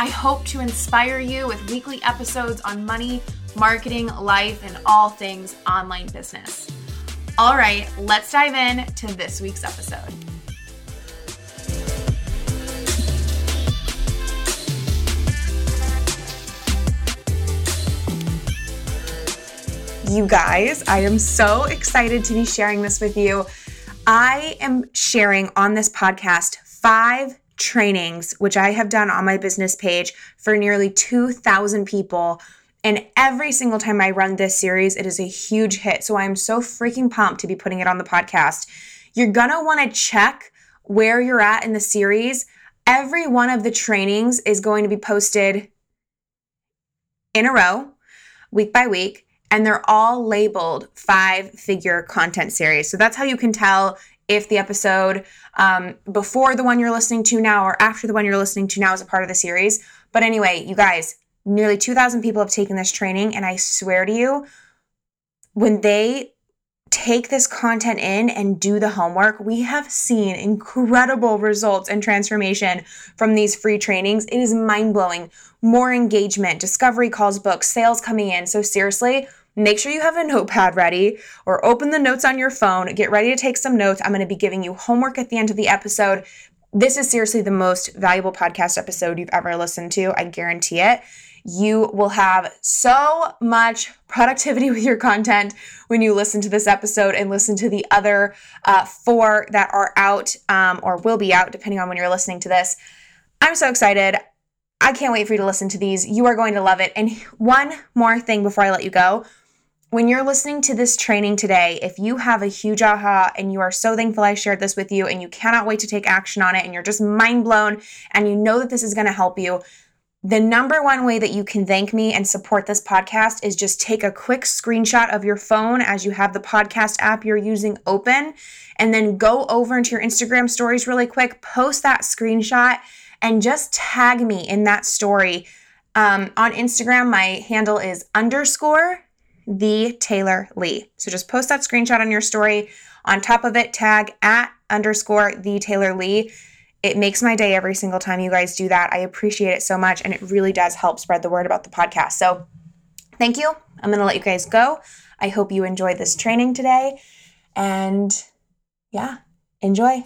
I hope to inspire you with weekly episodes on money, marketing, life, and all things online business. All right, let's dive in to this week's episode. You guys, I am so excited to be sharing this with you. I am sharing on this podcast five trainings, which I have done on my business page for nearly 2,000 people. And every single time I run this series, it is a huge hit. So I'm so freaking pumped to be putting it on the podcast. You're gonna wanna check where you're at in the series. Every one of the trainings is going to be posted in a row, week by week, and they're all labeled five figure content series. So that's how you can tell if the episode um, before the one you're listening to now or after the one you're listening to now is a part of the series. But anyway, you guys, nearly 2,000 people have taken this training, and I swear to you, when they take this content in and do the homework, we have seen incredible results and transformation from these free trainings. It is mind blowing. More engagement, discovery calls, books, sales coming in. So, seriously, make sure you have a notepad ready or open the notes on your phone. Get ready to take some notes. I'm going to be giving you homework at the end of the episode. This is seriously the most valuable podcast episode you've ever listened to. I guarantee it. You will have so much productivity with your content when you listen to this episode and listen to the other uh, four that are out um, or will be out, depending on when you're listening to this. I'm so excited. I can't wait for you to listen to these. You are going to love it. And one more thing before I let you go when you're listening to this training today, if you have a huge aha and you are so thankful I shared this with you and you cannot wait to take action on it and you're just mind blown and you know that this is going to help you, the number one way that you can thank me and support this podcast is just take a quick screenshot of your phone as you have the podcast app you're using open and then go over into your Instagram stories really quick, post that screenshot, and just tag me in that story. Um, on Instagram, my handle is underscore the Taylor Lee. So just post that screenshot on your story. On top of it, tag at underscore the Taylor Lee. It makes my day every single time you guys do that. I appreciate it so much, and it really does help spread the word about the podcast. So thank you. I'm going to let you guys go. I hope you enjoyed this training today. And yeah, enjoy.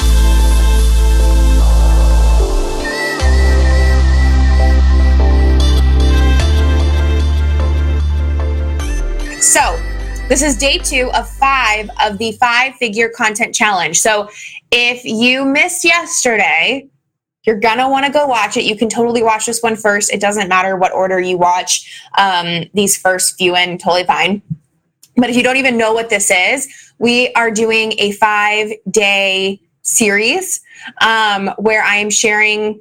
So, this is day two of five of the five figure content challenge. So, if you missed yesterday, you're gonna want to go watch it. You can totally watch this one first. It doesn't matter what order you watch um, these first few in, totally fine. But if you don't even know what this is, we are doing a five day series um, where I am sharing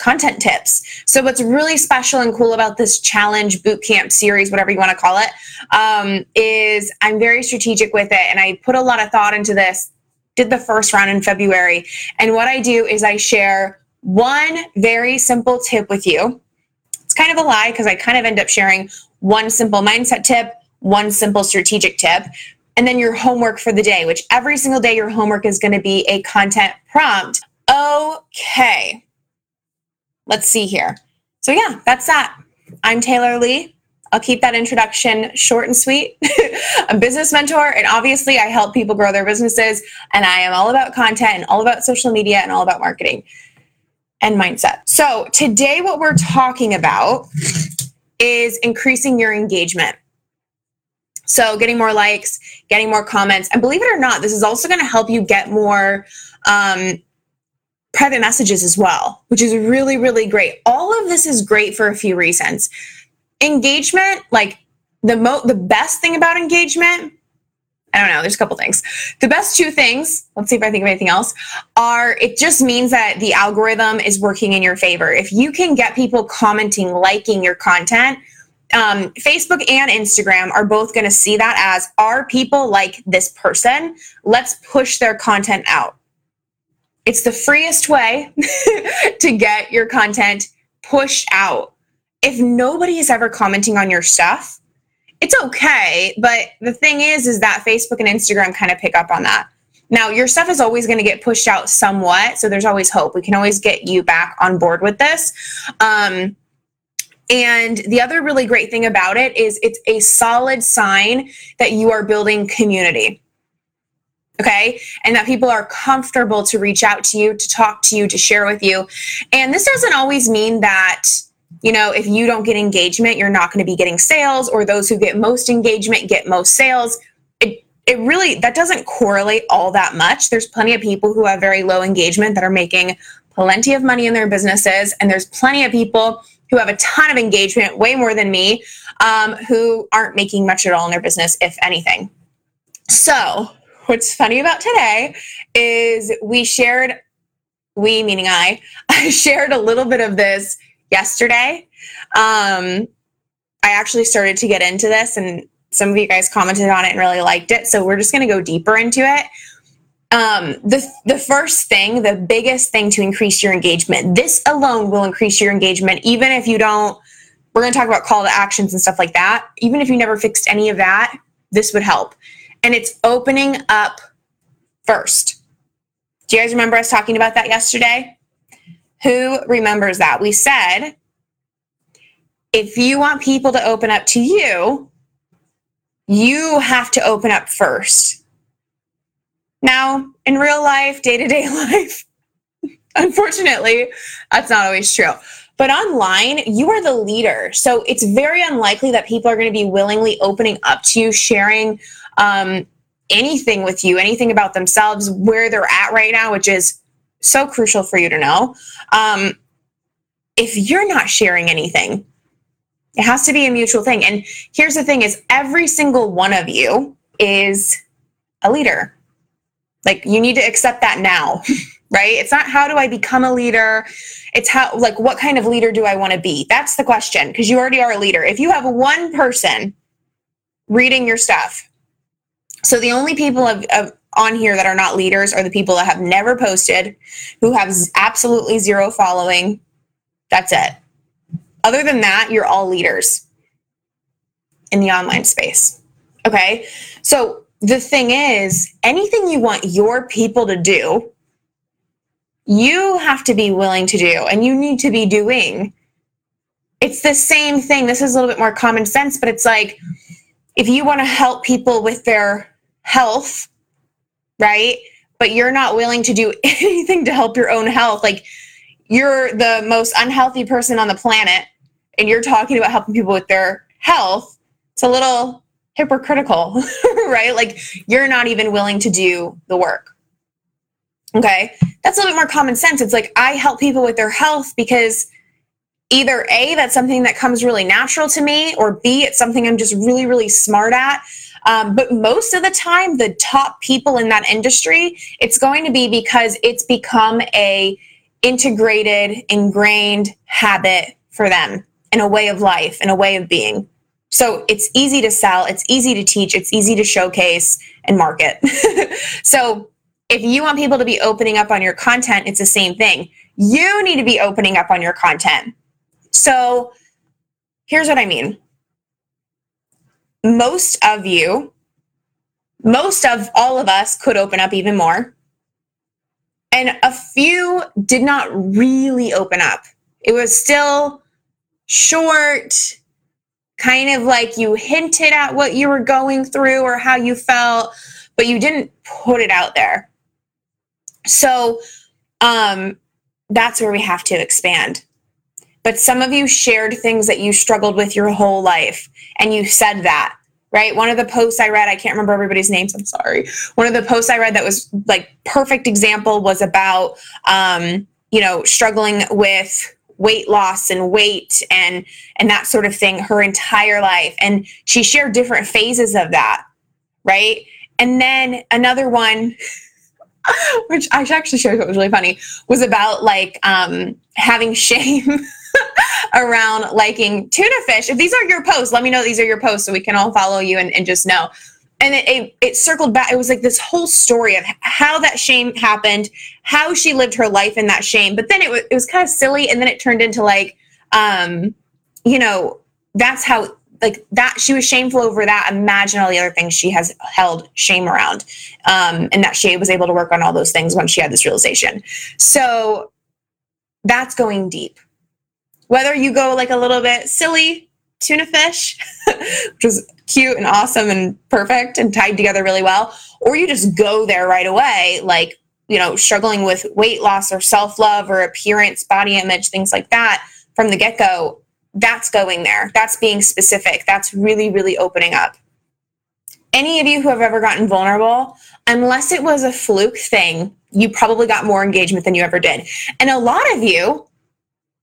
content tips. So, what's really special and cool about this challenge bootcamp series, whatever you want to call it, um, is I'm very strategic with it and I put a lot of thought into this. Did the first round in February. And what I do is I share one very simple tip with you. It's kind of a lie because I kind of end up sharing one simple mindset tip, one simple strategic tip, and then your homework for the day, which every single day your homework is going to be a content prompt. Okay let's see here. So, yeah, that's that. I'm Taylor Lee. I'll keep that introduction short and sweet. A business mentor, and obviously, I help people grow their businesses. And I am all about content and all about social media and all about marketing and mindset. So, today, what we're talking about is increasing your engagement. So, getting more likes, getting more comments. And believe it or not, this is also going to help you get more um, private messages as well, which is really, really great. All of this is great for a few reasons. Engagement, like the mo the best thing about engagement, I don't know. There's a couple things. The best two things, let's see if I think of anything else, are it just means that the algorithm is working in your favor. If you can get people commenting, liking your content, um, Facebook and Instagram are both going to see that as are people like this person? Let's push their content out. It's the freest way to get your content pushed out. If nobody is ever commenting on your stuff, it's okay. But the thing is, is that Facebook and Instagram kind of pick up on that. Now, your stuff is always going to get pushed out somewhat. So there's always hope. We can always get you back on board with this. Um, and the other really great thing about it is it's a solid sign that you are building community. Okay. And that people are comfortable to reach out to you, to talk to you, to share with you. And this doesn't always mean that you know, if you don't get engagement, you're not going to be getting sales, or those who get most engagement get most sales. It, it really, that doesn't correlate all that much. There's plenty of people who have very low engagement that are making plenty of money in their businesses, and there's plenty of people who have a ton of engagement, way more than me, um, who aren't making much at all in their business, if anything. So, what's funny about today is we shared, we meaning I, I shared a little bit of this yesterday. Um, I actually started to get into this, and some of you guys commented on it and really liked it. So we're just going to go deeper into it. Um, the the first thing, the biggest thing to increase your engagement. This alone will increase your engagement, even if you don't. We're going to talk about call to actions and stuff like that. Even if you never fixed any of that, this would help. And it's opening up first. Do you guys remember us talking about that yesterday? Who remembers that? We said if you want people to open up to you, you have to open up first. Now, in real life, day to day life, unfortunately, that's not always true. But online, you are the leader. So it's very unlikely that people are going to be willingly opening up to you, sharing um, anything with you, anything about themselves, where they're at right now, which is so crucial for you to know. Um, if you're not sharing anything, it has to be a mutual thing. And here's the thing is every single one of you is a leader. Like you need to accept that now, right? It's not how do I become a leader? It's how like what kind of leader do I want to be? That's the question because you already are a leader. If you have one person reading your stuff, so the only people on here that are not leaders are the people that have never posted, who have absolutely zero following. That's it. Other than that, you're all leaders in the online space. Okay. So the thing is, anything you want your people to do, you have to be willing to do and you need to be doing. It's the same thing. This is a little bit more common sense, but it's like if you want to help people with their health, right? But you're not willing to do anything to help your own health. Like you're the most unhealthy person on the planet and you're talking about helping people with their health. It's a little hypocritical, right? Like you're not even willing to do the work. Okay. That's a little bit more common sense. It's like I help people with their health because either A, that's something that comes really natural to me, or B, it's something I'm just really, really smart at. Um, but most of the time, the top people in that industry, it's going to be because it's become a integrated, ingrained habit for them in a way of life, in a way of being. So it's easy to sell, it's easy to teach, it's easy to showcase and market. so if you want people to be opening up on your content, it's the same thing. You need to be opening up on your content. So here's what I mean most of you, most of all of us could open up even more. And a few did not really open up. It was still short, kind of like you hinted at what you were going through or how you felt, but you didn't put it out there. So um, that's where we have to expand. But some of you shared things that you struggled with your whole life, and you said that, right? One of the posts I read, I can't remember everybody's names, I'm sorry. One of the posts I read that was like perfect example was about, um, you know, struggling with weight loss and weight and and that sort of thing her entire life and she shared different phases of that right And then another one, which I actually share, what was really funny, was about like um, having shame around liking tuna fish. If these are your posts, let me know these are your posts so we can all follow you and, and just know. And it, it, it circled back. It was like this whole story of how that shame happened, how she lived her life in that shame. But then it was, it was kind of silly. And then it turned into like, um, you know, that's how like that she was shameful over that imagine all the other things she has held shame around um, and that she was able to work on all those things when she had this realization so that's going deep whether you go like a little bit silly tuna fish which is cute and awesome and perfect and tied together really well or you just go there right away like you know struggling with weight loss or self-love or appearance body image things like that from the get-go that's going there. That's being specific. That's really, really opening up. Any of you who have ever gotten vulnerable, unless it was a fluke thing, you probably got more engagement than you ever did. And a lot of you,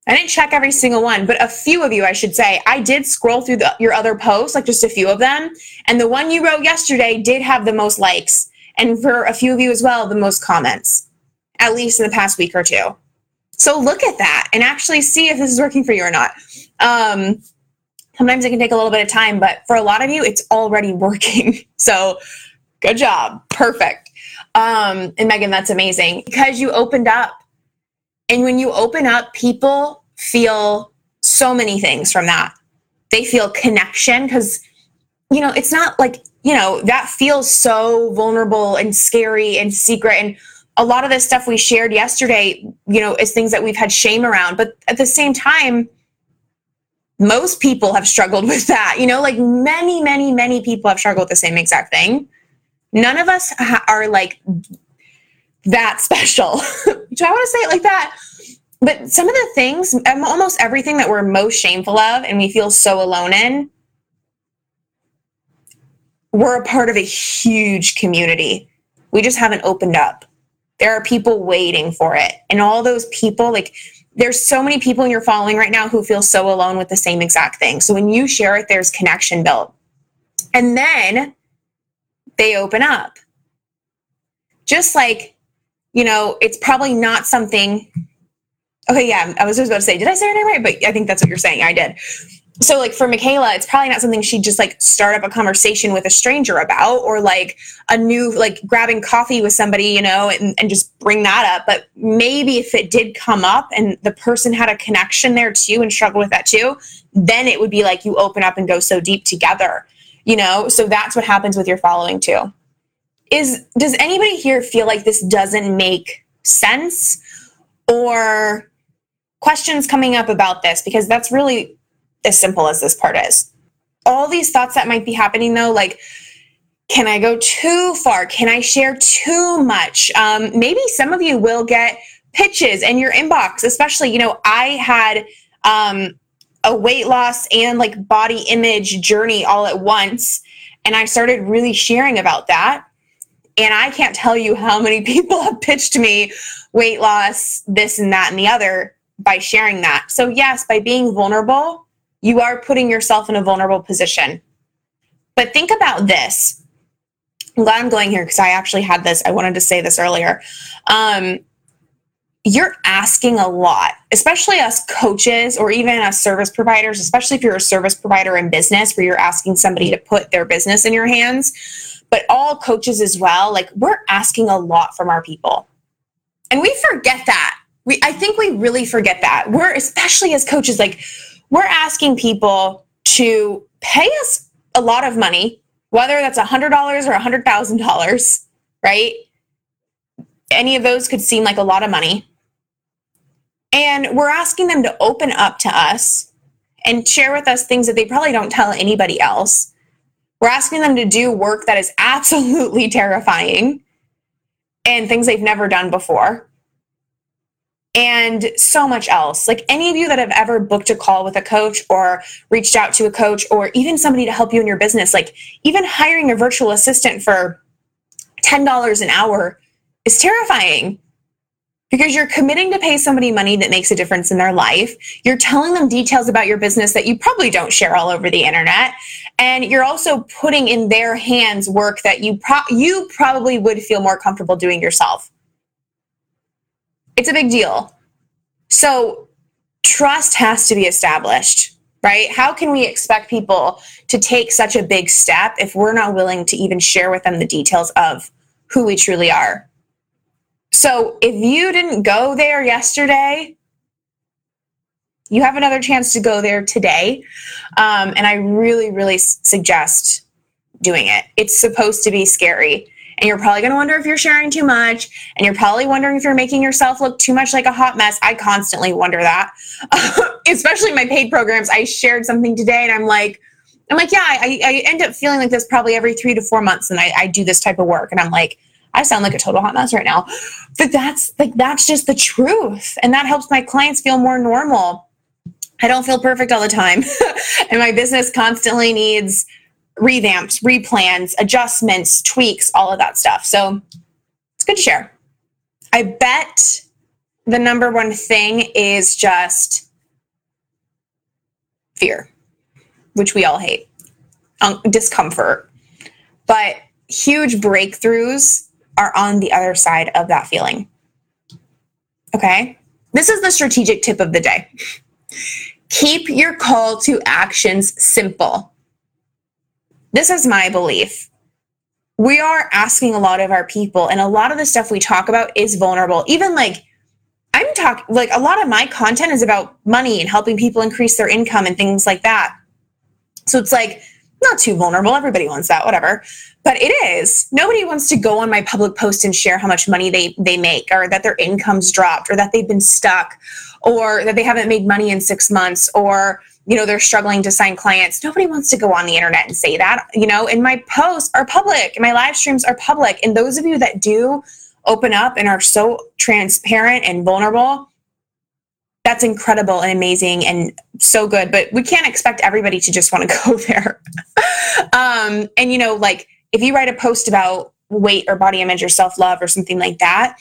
I didn't check every single one, but a few of you, I should say, I did scroll through the, your other posts, like just a few of them. And the one you wrote yesterday did have the most likes. And for a few of you as well, the most comments, at least in the past week or two. So look at that and actually see if this is working for you or not. Um, sometimes it can take a little bit of time, but for a lot of you, it's already working. So good job. Perfect. Um, and Megan, that's amazing because you opened up. And when you open up, people feel so many things from that. They feel connection because, you know, it's not like, you know, that feels so vulnerable and scary and secret. And a lot of this stuff we shared yesterday, you know, is things that we've had shame around. But at the same time, most people have struggled with that. You know, like many, many, many people have struggled with the same exact thing. None of us are like that special. Do I want to say it like that? But some of the things, um, almost everything that we're most shameful of and we feel so alone in, we're a part of a huge community. We just haven't opened up. There are people waiting for it. And all those people, like, there's so many people in your following right now who feel so alone with the same exact thing. So when you share it, there's connection built. And then they open up. Just like, you know, it's probably not something. Okay, yeah, I was just about to say, did I say name right? But I think that's what you're saying. I did so like for Michaela, it's probably not something she'd just like start up a conversation with a stranger about or like a new like grabbing coffee with somebody, you know, and, and just bring that up. But maybe if it did come up and the person had a connection there too and struggled with that too, then it would be like you open up and go so deep together, you know? So that's what happens with your following too. Is does anybody here feel like this doesn't make sense or questions coming up about this? Because that's really as simple as this part is. All these thoughts that might be happening though, like, can I go too far? Can I share too much? Um, maybe some of you will get pitches in your inbox, especially, you know, I had um, a weight loss and like body image journey all at once. And I started really sharing about that. And I can't tell you how many people have pitched me weight loss, this and that and the other by sharing that. So, yes, by being vulnerable, you are putting yourself in a vulnerable position. But think about this. I'm glad I'm going here because I actually had this. I wanted to say this earlier. Um, you're asking a lot, especially us coaches or even us service providers, especially if you're a service provider in business where you're asking somebody to put their business in your hands. But all coaches as well, like we're asking a lot from our people. And we forget that. We I think we really forget that. We're especially as coaches, like we're asking people to pay us a lot of money, whether that's $100 or $100,000, right? Any of those could seem like a lot of money. And we're asking them to open up to us and share with us things that they probably don't tell anybody else. We're asking them to do work that is absolutely terrifying and things they've never done before and so much else. Like any of you that have ever booked a call with a coach or reached out to a coach or even somebody to help you in your business, like even hiring a virtual assistant for $10 an hour is terrifying. Because you're committing to pay somebody money that makes a difference in their life. You're telling them details about your business that you probably don't share all over the internet. And you're also putting in their hands work that you pro- you probably would feel more comfortable doing yourself. It's a big deal. So trust has to be established, right? How can we expect people to take such a big step if we're not willing to even share with them the details of who we truly are? So if you didn't go there yesterday, you have another chance to go there today. Um, and I really, really suggest doing it. It's supposed to be scary. And you're probably going to wonder if you're sharing too much. And you're probably wondering if you're making yourself look too much like a hot mess. I constantly wonder that, especially my paid programs. I shared something today and I'm like, I'm like, yeah, I, I end up feeling like this probably every three to four months. And I, I do this type of work. And I'm like, I sound like a total hot mess right now. But that's like that's just the truth. And that helps my clients feel more normal. I don't feel perfect all the time. and my business constantly needs revamps, replans, adjustments, tweaks, all of that stuff. So it's good to share. I bet the number one thing is just fear, which we all hate, um, discomfort. But huge breakthroughs are on the other side of that feeling. Okay? This is the strategic tip of the day. Keep your call to actions simple. This is my belief. We are asking a lot of our people, and a lot of the stuff we talk about is vulnerable. Even like, I'm talking, like, a lot of my content is about money and helping people increase their income and things like that. So it's like, not too vulnerable. Everybody wants that, whatever. But it is. Nobody wants to go on my public post and share how much money they, they make or that their income's dropped or that they've been stuck or that they haven't made money in six months or you know they're struggling to sign clients nobody wants to go on the internet and say that you know and my posts are public and my live streams are public and those of you that do open up and are so transparent and vulnerable that's incredible and amazing and so good but we can't expect everybody to just want to go there. Um, and you know like if you write a post about weight or body image or self-love or something like that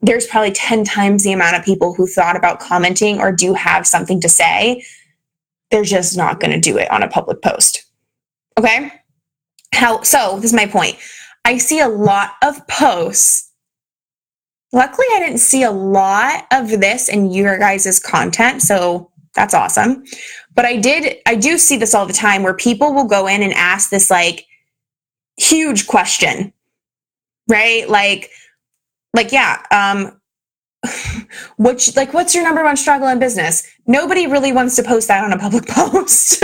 there's probably 10 times the amount of people who thought about commenting or do have something to say. They're just not going to do it on a public post. Okay? How so this is my point. I see a lot of posts Luckily, I didn't see a lot of this in your guys' content, so that's awesome. But I did, I do see this all the time where people will go in and ask this like huge question, right? Like, like, yeah, um, which like what's your number one struggle in business nobody really wants to post that on a public post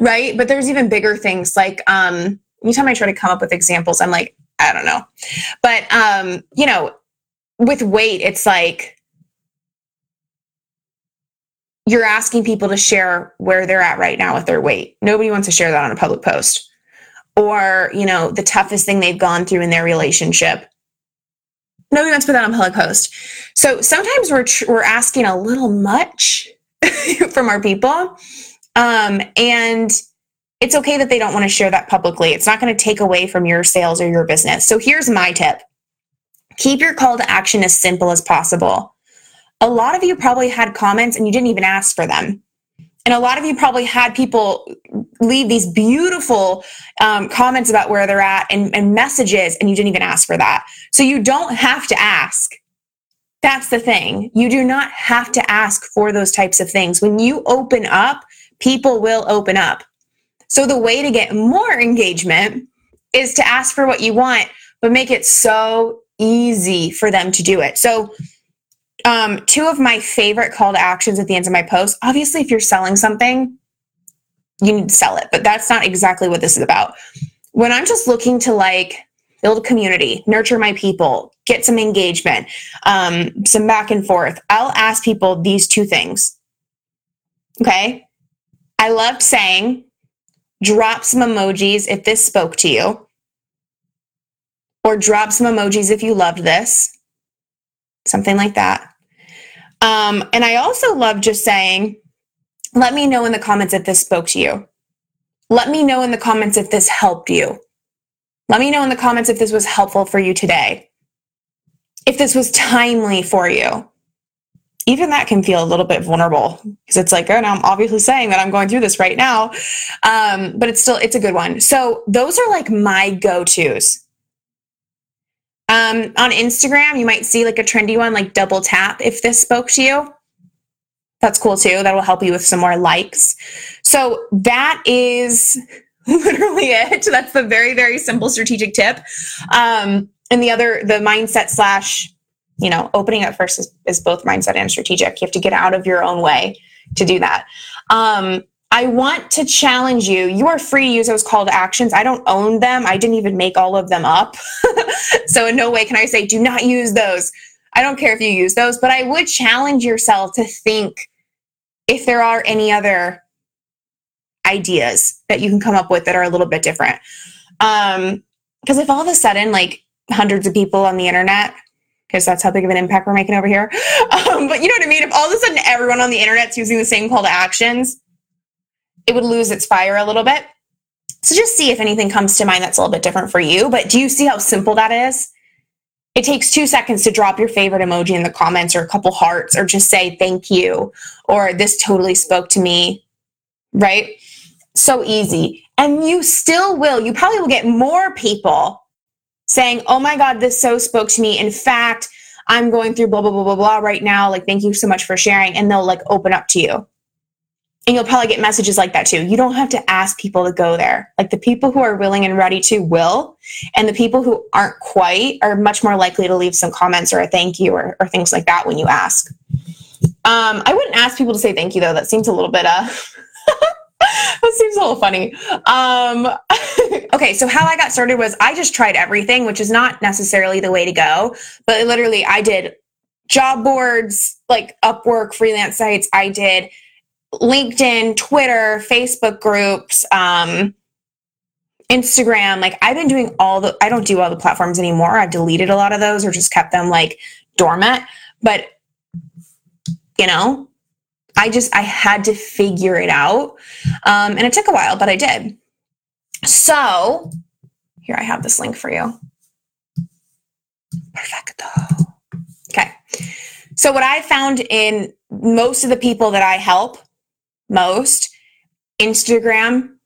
right but there's even bigger things like um anytime i try to come up with examples i'm like i don't know but um you know with weight, it's like you're asking people to share where they're at right now with their weight. Nobody wants to share that on a public post. Or, you know, the toughest thing they've gone through in their relationship. Nobody wants to put that on a public post. So sometimes we're tr- we're asking a little much from our people. Um, and it's okay that they don't want to share that publicly. It's not going to take away from your sales or your business. So here's my tip Keep your call to action as simple as possible. A lot of you probably had comments and you didn't even ask for them. And a lot of you probably had people leave these beautiful um, comments about where they're at and, and messages, and you didn't even ask for that. So you don't have to ask. That's the thing. You do not have to ask for those types of things. When you open up, people will open up. So the way to get more engagement is to ask for what you want, but make it so easy for them to do it. So, um, two of my favorite call to actions at the ends of my post obviously, if you're selling something, you need to sell it, but that's not exactly what this is about. When I'm just looking to like build community, nurture my people, get some engagement, um, some back and forth, I'll ask people these two things. Okay. I loved saying, drop some emojis if this spoke to you or drop some emojis if you loved this, something like that. Um, and I also love just saying, let me know in the comments if this spoke to you. Let me know in the comments if this helped you. Let me know in the comments if this was helpful for you today. if this was timely for you. Even that can feel a little bit vulnerable because it's like, oh, now I'm obviously saying that I'm going through this right now. Um, but it's still, it's a good one. So those are like my go tos. Um, on Instagram, you might see like a trendy one, like double tap if this spoke to you. That's cool too. That will help you with some more likes. So that is literally it. That's the very, very simple strategic tip. Um, and the other, the mindset slash, you know, opening up first is, is both mindset and strategic. You have to get out of your own way to do that. Um, I want to challenge you. You are free to use those call to actions. I don't own them. I didn't even make all of them up. so, in no way can I say, do not use those. I don't care if you use those, but I would challenge yourself to think if there are any other ideas that you can come up with that are a little bit different. Um, because if all of a sudden, like hundreds of people on the internet, because that's how big of an impact we're making over here. Um, but you know what I mean? If all of a sudden everyone on the internet's using the same call to actions, it would lose its fire a little bit. So just see if anything comes to mind that's a little bit different for you. But do you see how simple that is? It takes two seconds to drop your favorite emoji in the comments or a couple hearts or just say thank you or this totally spoke to me, right? So easy. And you still will, you probably will get more people saying, oh my God, this so spoke to me. In fact, I'm going through blah, blah, blah, blah, blah right now. Like, thank you so much for sharing. And they'll like open up to you. And you'll probably get messages like that too. You don't have to ask people to go there. Like the people who are willing and ready to will, and the people who aren't quite are much more likely to leave some comments or a thank you or, or things like that when you ask. Um, I wouldn't ask people to say thank you though. That seems a little bit uh that seems a little funny. Um, okay, so how I got started was I just tried everything, which is not necessarily the way to go, but literally I did job boards, like Upwork, freelance sites. I did LinkedIn, Twitter, Facebook groups, um, Instagram. Like I've been doing all the, I don't do all the platforms anymore. I've deleted a lot of those or just kept them like dormant. But, you know, I just, I had to figure it out. Um, and it took a while, but I did. So here I have this link for you. Perfecto. Okay. So what I found in most of the people that I help most. Instagram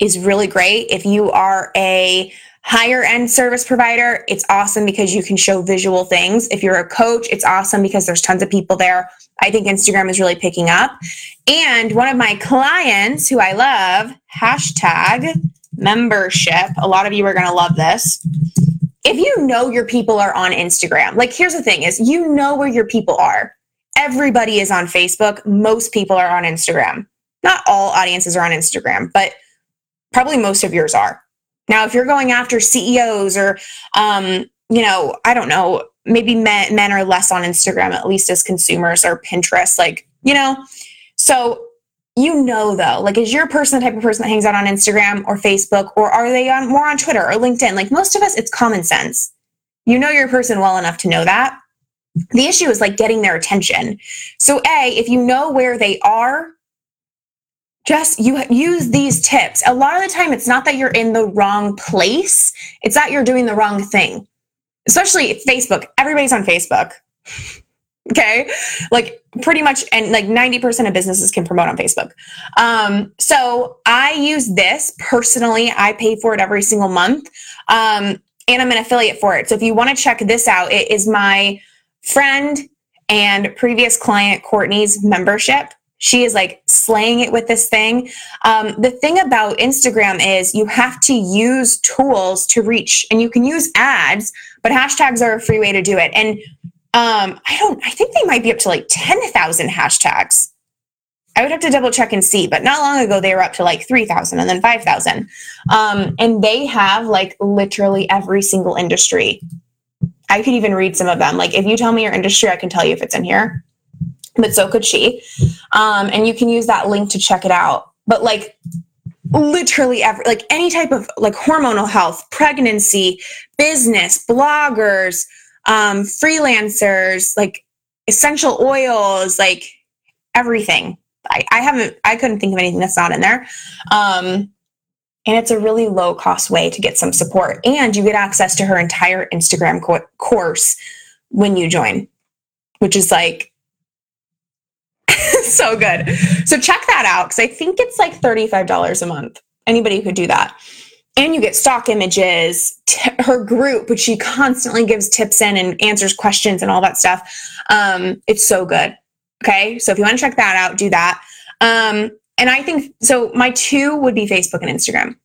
is really great. If you are a higher end service provider, it's awesome because you can show visual things. If you're a coach, it's awesome because there's tons of people there. I think Instagram is really picking up. And one of my clients who I love, hashtag membership, a lot of you are going to love this. If you know your people are on Instagram, like here's the thing is you know where your people are everybody is on Facebook. Most people are on Instagram. Not all audiences are on Instagram, but probably most of yours are. Now, if you're going after CEOs or, um, you know, I don't know, maybe men, men are less on Instagram, at least as consumers or Pinterest, like, you know, so you know though like is your person the type of person that hangs out on instagram or facebook or are they on more on twitter or linkedin like most of us it's common sense you know your person well enough to know that the issue is like getting their attention. So, A, if you know where they are, just you use these tips. A lot of the time, it's not that you're in the wrong place, it's that you're doing the wrong thing. Especially Facebook. Everybody's on Facebook. okay. Like pretty much, and like 90% of businesses can promote on Facebook. Um, so I use this personally. I pay for it every single month. Um, and I'm an affiliate for it. So if you want to check this out, it is my friend and previous client Courtney's membership. She is like slaying it with this thing. Um, the thing about Instagram is you have to use tools to reach, and you can use ads, but hashtags are a free way to do it. And um, I don't, I think they might be up to like 10,000 hashtags. I would have to double check and see, but not long ago they were up to like 3,000 and then 5,000. Um, and they have like literally every single industry I could even read some of them. Like if you tell me your industry, I can tell you if it's in here. But so could she. Um, and you can use that link to check it out. But like literally every like any type of like hormonal health, pregnancy, business, bloggers, um, freelancers, like essential oils, like everything. I, I haven't I couldn't think of anything that's not in there. Um, and it's a really low cost way to get some support. And you get access to her entire Instagram co- course when you join, which is like so good. So check that out because I think it's like $35 a month. Anybody could do that. And you get stock images, t- her group, which she constantly gives tips in and answers questions and all that stuff. Um, it's so good. Okay. So if you want to check that out, do that. Um, and I think so. My two would be Facebook and Instagram.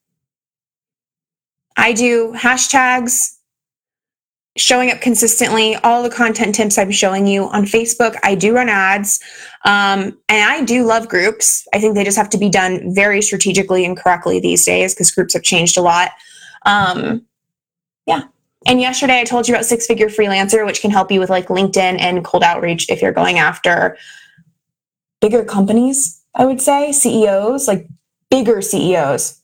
I do hashtags, showing up consistently, all the content tips I'm showing you on Facebook. I do run ads, um, and I do love groups. I think they just have to be done very strategically and correctly these days because groups have changed a lot. Um, yeah. And yesterday I told you about Six Figure Freelancer, which can help you with like LinkedIn and cold outreach if you're going after bigger companies, I would say, CEOs, like bigger CEOs.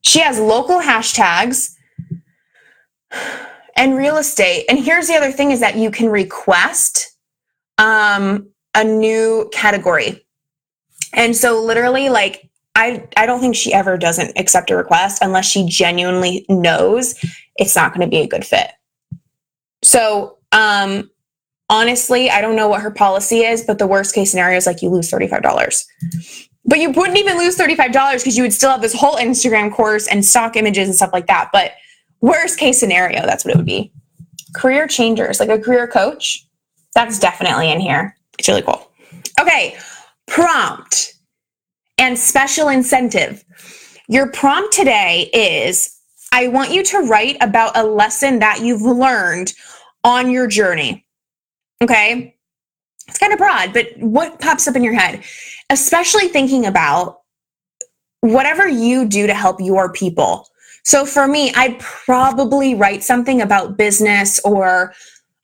She has local hashtags and real estate. And here's the other thing is that you can request um, a new category. And so literally like I I don't think she ever doesn't accept a request unless she genuinely knows it's not going to be a good fit. So, um honestly, I don't know what her policy is, but the worst case scenario is like you lose $35. But you wouldn't even lose $35 because you would still have this whole Instagram course and stock images and stuff like that. But worst case scenario, that's what it would be. Career changers, like a career coach, that's definitely in here. It's really cool. Okay, prompt and special incentive. Your prompt today is I want you to write about a lesson that you've learned on your journey. Okay, it's kind of broad, but what pops up in your head? Especially thinking about whatever you do to help your people so for me, I'd probably write something about business or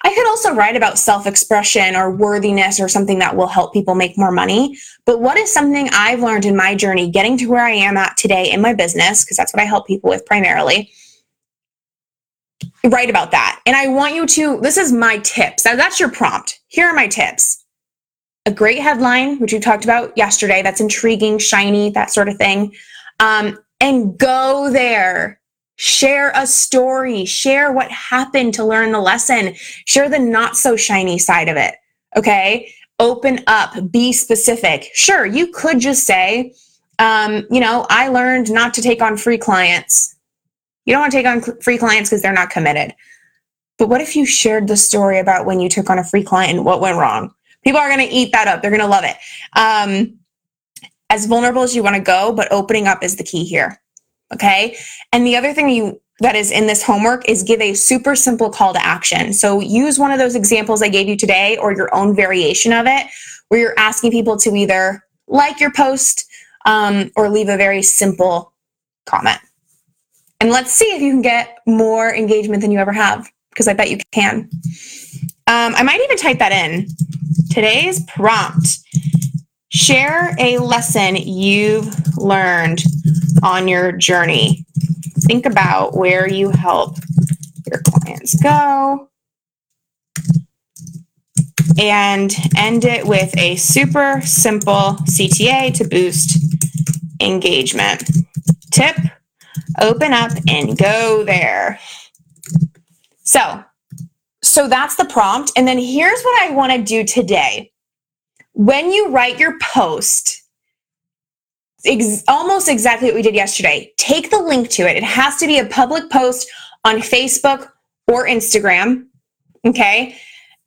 I could also write about self expression or worthiness or something that will help people make more money. But what is something I've learned in my journey getting to where I am at today in my business? Because that's what I help people with primarily. Write about that. And I want you to, this is my tips. Now That's your prompt. Here are my tips. A great headline, which we talked about yesterday, that's intriguing, shiny, that sort of thing. Um, and go there. Share a story, share what happened to learn the lesson, share the not so shiny side of it. Okay. Open up, be specific. Sure, you could just say, um, you know, I learned not to take on free clients. You don't want to take on free clients because they're not committed. But what if you shared the story about when you took on a free client and what went wrong? People are going to eat that up. They're going to love it. Um, as vulnerable as you want to go, but opening up is the key here. Okay. And the other thing you that is in this homework is give a super simple call to action. So use one of those examples I gave you today or your own variation of it, where you're asking people to either like your post um, or leave a very simple comment. And let's see if you can get more engagement than you ever have, because I bet you can. Um, I might even type that in. Today's prompt Share a lesson you've learned on your journey. Think about where you help your clients go and end it with a super simple CTA to boost engagement. Tip open up and go there. So, so that's the prompt. And then here's what I want to do today when you write your post, ex- almost exactly what we did yesterday, take the link to it. It has to be a public post on Facebook or Instagram. Okay.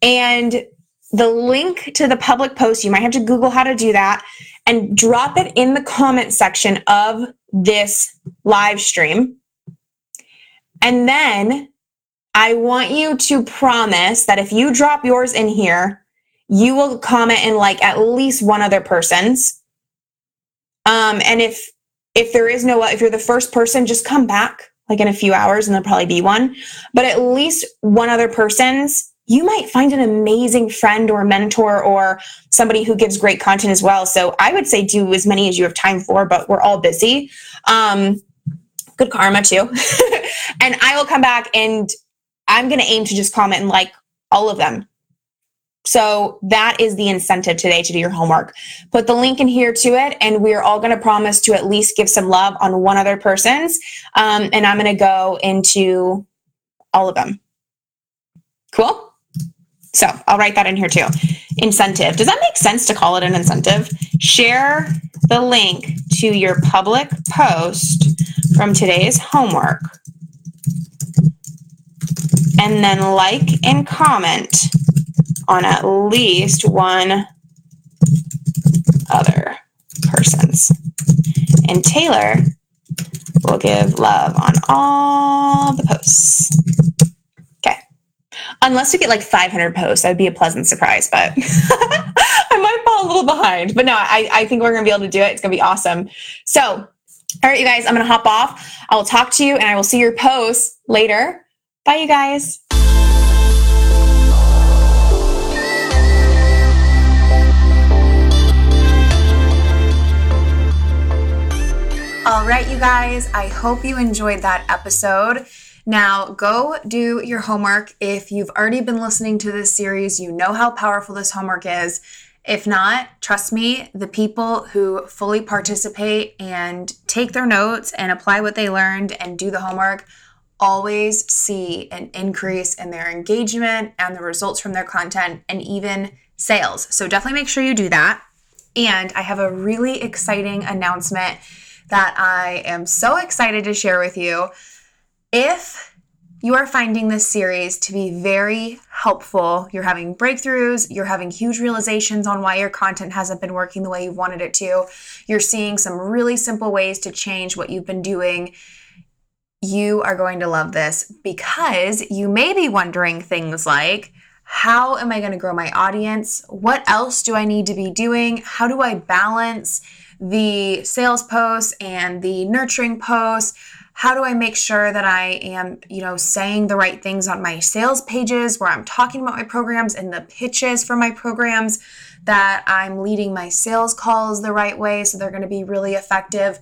And the link to the public post, you might have to Google how to do that and drop it in the comment section of this live stream. And then I want you to promise that if you drop yours in here, you will comment in like at least one other person's. Um, and if if there is no if you're the first person, just come back like in a few hours and there'll probably be one. But at least one other person's, you might find an amazing friend or mentor or somebody who gives great content as well. So I would say do as many as you have time for, but we're all busy. Um, good karma too. and I will come back and I'm going to aim to just comment and like all of them so that is the incentive today to do your homework. Put the link in here to it, and we're all going to promise to at least give some love on one other person's. Um, and I'm going to go into all of them. Cool? So I'll write that in here too. Incentive. Does that make sense to call it an incentive? Share the link to your public post from today's homework and then like and comment on at least one other person's. And Taylor will give love on all the posts. Unless we get like 500 posts, that would be a pleasant surprise, but I might fall a little behind. But no, I, I think we're going to be able to do it. It's going to be awesome. So, all right, you guys, I'm going to hop off. I will talk to you and I will see your posts later. Bye, you guys. All right, you guys, I hope you enjoyed that episode. Now, go do your homework. If you've already been listening to this series, you know how powerful this homework is. If not, trust me, the people who fully participate and take their notes and apply what they learned and do the homework always see an increase in their engagement and the results from their content and even sales. So definitely make sure you do that. And I have a really exciting announcement that I am so excited to share with you. If you are finding this series to be very helpful, you're having breakthroughs, you're having huge realizations on why your content hasn't been working the way you wanted it to, you're seeing some really simple ways to change what you've been doing. You are going to love this because you may be wondering things like, how am I going to grow my audience? What else do I need to be doing? How do I balance the sales posts and the nurturing posts how do i make sure that i am you know saying the right things on my sales pages where i'm talking about my programs and the pitches for my programs that i'm leading my sales calls the right way so they're going to be really effective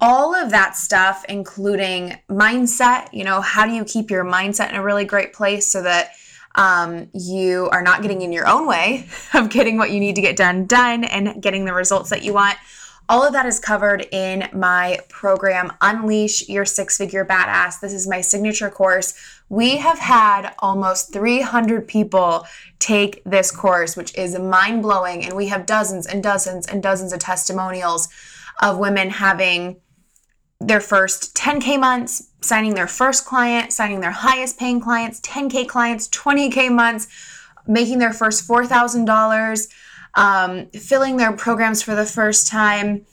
all of that stuff including mindset you know how do you keep your mindset in a really great place so that um, you are not getting in your own way of getting what you need to get done done and getting the results that you want. All of that is covered in my program, Unleash Your Six Figure Badass. This is my signature course. We have had almost 300 people take this course, which is mind blowing. And we have dozens and dozens and dozens of testimonials of women having their first 10K months, signing their first client, signing their highest paying clients, 10K clients, 20K months, making their first $4,000, um, filling their programs for the first time,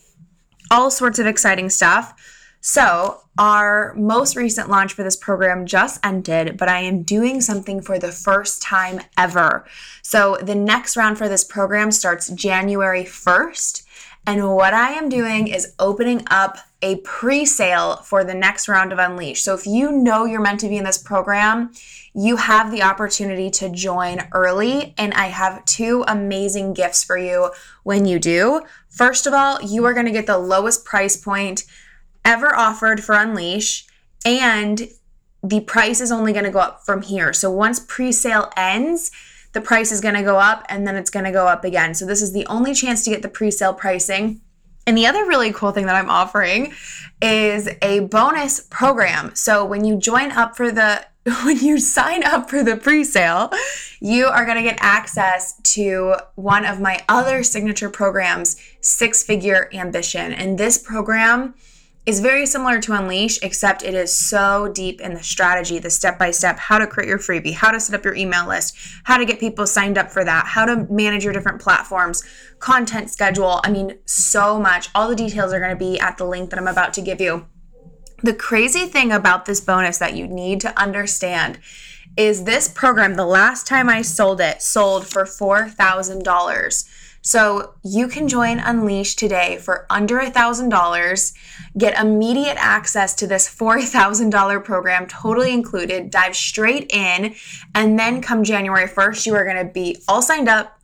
all sorts of exciting stuff. So, our most recent launch for this program just ended, but I am doing something for the first time ever. So, the next round for this program starts January 1st. And what I am doing is opening up a pre sale for the next round of Unleash. So if you know you're meant to be in this program, you have the opportunity to join early. And I have two amazing gifts for you when you do. First of all, you are going to get the lowest price point ever offered for Unleash. And the price is only going to go up from here. So once pre sale ends, the price is going to go up and then it's going to go up again. So this is the only chance to get the pre-sale pricing. And the other really cool thing that I'm offering is a bonus program. So when you join up for the when you sign up for the pre-sale, you are going to get access to one of my other signature programs, Six Figure Ambition. And this program is very similar to Unleash, except it is so deep in the strategy, the step by step, how to create your freebie, how to set up your email list, how to get people signed up for that, how to manage your different platforms, content schedule. I mean, so much. All the details are going to be at the link that I'm about to give you. The crazy thing about this bonus that you need to understand is this program, the last time I sold it, sold for $4,000. So you can join Unleash today for under $1,000, get immediate access to this $4,000 program, totally included, dive straight in, and then come January 1st, you are going to be all signed up,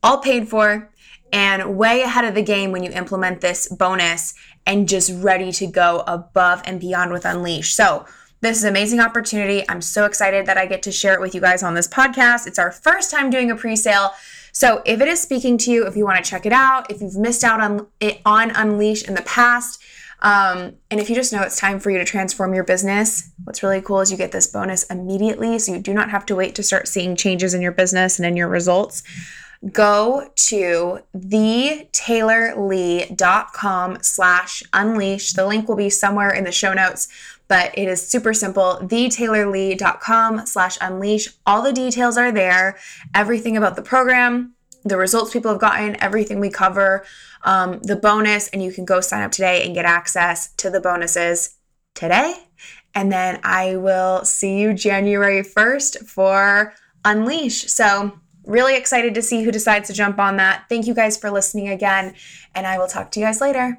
all paid for, and way ahead of the game when you implement this bonus and just ready to go above and beyond with Unleash. So, this is an amazing opportunity. I'm so excited that I get to share it with you guys on this podcast. It's our first time doing a pre sale. So if it is speaking to you, if you want to check it out, if you've missed out on it on Unleash in the past, Um, and if you just know it's time for you to transform your business, what's really cool is you get this bonus immediately. So you do not have to wait to start seeing changes in your business and in your results. Go to thetaylorlee.com slash unleash. The link will be somewhere in the show notes but it is super simple. thetaylorlee.com slash unleash. All the details are there. Everything about the program, the results people have gotten, everything we cover, um, the bonus, and you can go sign up today and get access to the bonuses today. And then I will see you January 1st for Unleash. So, really excited to see who decides to jump on that. Thank you guys for listening again, and I will talk to you guys later.